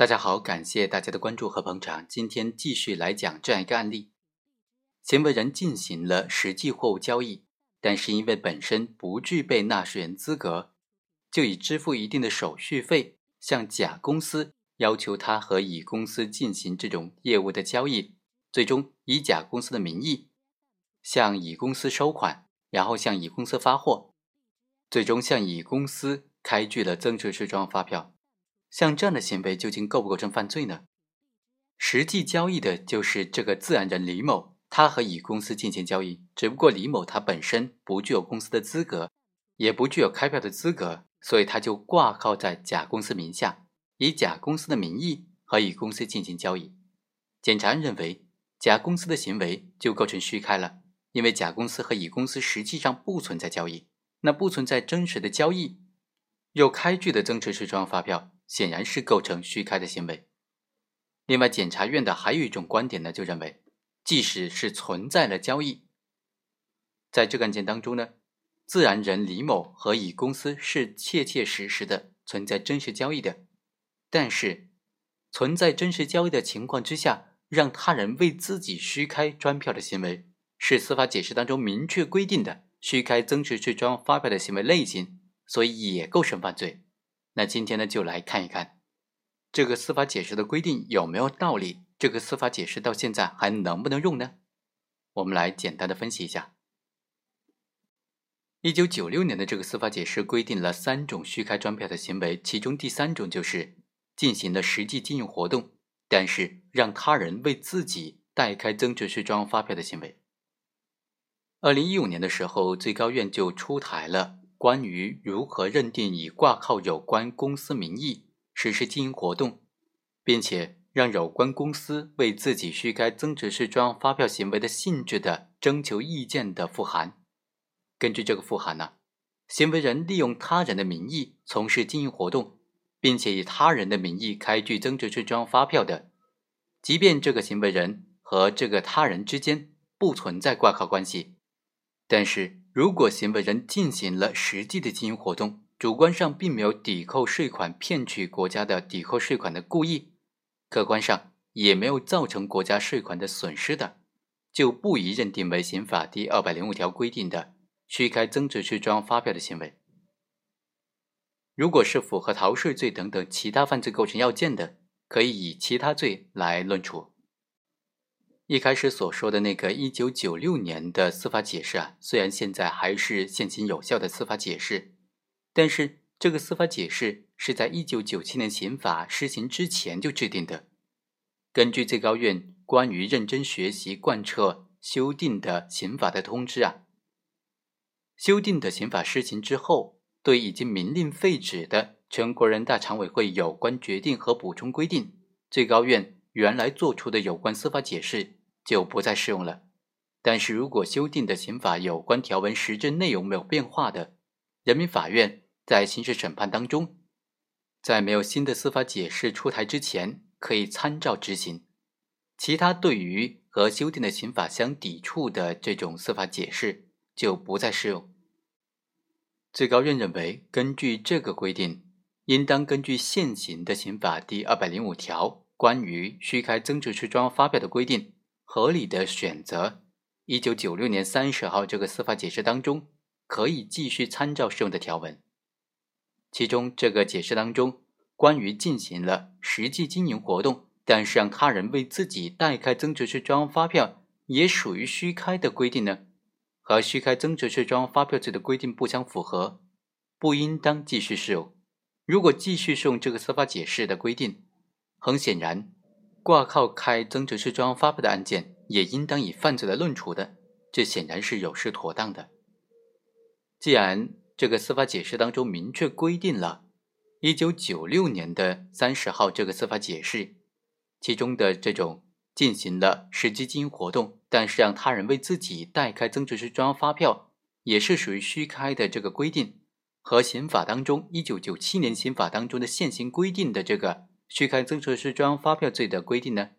大家好，感谢大家的关注和捧场。今天继续来讲这样一个案例：行为人进行了实际货物交易，但是因为本身不具备纳税人资格，就以支付一定的手续费向甲公司要求他和乙公司进行这种业务的交易，最终以甲公司的名义向乙公司收款，然后向乙公司发货，最终向乙公司开具了增值税专用发票。像这样的行为究竟构不构成犯罪呢？实际交易的就是这个自然人李某，他和乙公司进行交易，只不过李某他本身不具有公司的资格，也不具有开票的资格，所以他就挂靠在甲公司名下，以甲公司的名义和乙公司进行交易。检察院认为，甲公司的行为就构成虚开了，因为甲公司和乙公司实际上不存在交易，那不存在真实的交易，又开具的增值税专用发票。显然是构成虚开的行为。另外，检察院的还有一种观点呢，就认为，即使是存在了交易，在这个案件当中呢，自然人李某和乙公司是切切实实的存在真实交易的，但是存在真实交易的情况之下，让他人为自己虚开专票的行为，是司法解释当中明确规定的虚开增值税专用发票的行为类型，所以也构成犯罪。那今天呢，就来看一看这个司法解释的规定有没有道理？这个司法解释到现在还能不能用呢？我们来简单的分析一下。一九九六年的这个司法解释规定了三种虚开专票的行为，其中第三种就是进行了实际经营活动，但是让他人为自己代开增值税专用发票的行为。二零一五年的时候，最高院就出台了。关于如何认定以挂靠有关公司名义实施经营活动，并且让有关公司为自己虚开增值税专用发票行为的性质的征求意见的复函，根据这个复函呢，行为人利用他人的名义从事经营活动，并且以他人的名义开具增值税专用发票的，即便这个行为人和这个他人之间不存在挂靠关系，但是。如果行为人进行了实际的经营活动，主观上并没有抵扣税款、骗取国家的抵扣税款的故意，客观上也没有造成国家税款的损失的，就不宜认定为刑法第二百零五条规定的虚开增值税专用发票的行为。如果是符合逃税罪等等其他犯罪构成要件的，可以以其他罪来论处。一开始所说的那个一九九六年的司法解释啊，虽然现在还是现行有效的司法解释，但是这个司法解释是在一九九七年刑法施行之前就制定的。根据最高院关于认真学习贯彻修订的刑法的通知啊，修订的刑法施行之后，对已经明令废止的全国人大常委会有关决定和补充规定，最高院原来作出的有关司法解释。就不再适用了。但是如果修订的刑法有关条文实质内容没有变化的，人民法院在刑事审判当中，在没有新的司法解释出台之前，可以参照执行。其他对于和修订的刑法相抵触的这种司法解释就不再适用。最高院认为，根据这个规定，应当根据现行的刑法第二百零五条关于虚开增值税专用发票的规定。合理的选择，一九九六年三十号这个司法解释当中可以继续参照适用的条文。其中这个解释当中关于进行了实际经营活动，但是让他人为自己代开增值税专用发票也属于虚开的规定呢，和虚开增值税专用发票罪的规定不相符合，不应当继续适用。如果继续适用这个司法解释的规定，很显然。挂靠开增值税专用发票的案件，也应当以犯罪来论处的，这显然是有失妥当的。既然这个司法解释当中明确规定了，一九九六年的三十号这个司法解释，其中的这种进行了实际经营活动，但是让他人为自己代开增值税专用发票，也是属于虚开的这个规定，和刑法当中一九九七年刑法当中的现行规定的这个。虚开增值税专用发票罪的规定呢，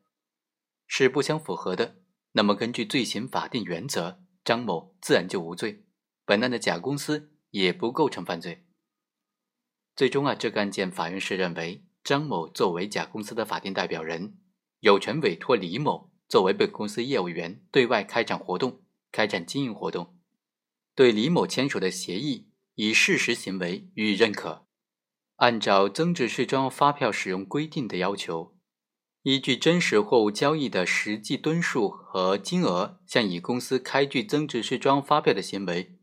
是不相符合的。那么根据罪刑法定原则，张某自然就无罪，本案的甲公司也不构成犯罪。最终啊，这个案件法院是认为张某作为甲公司的法定代表人，有权委托李某作为本公司业务员对外开展活动、开展经营活动，对李某签署的协议以事实行为予以认可，按照增值税专用发票使用规定的要求。依据真实货物交易的实际吨数和金额向乙公司开具增值税专用发票的行为，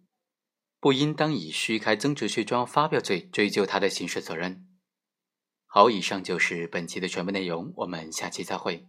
不应当以虚开增值税专用发票罪追究他的刑事责任。好，以上就是本期的全部内容，我们下期再会。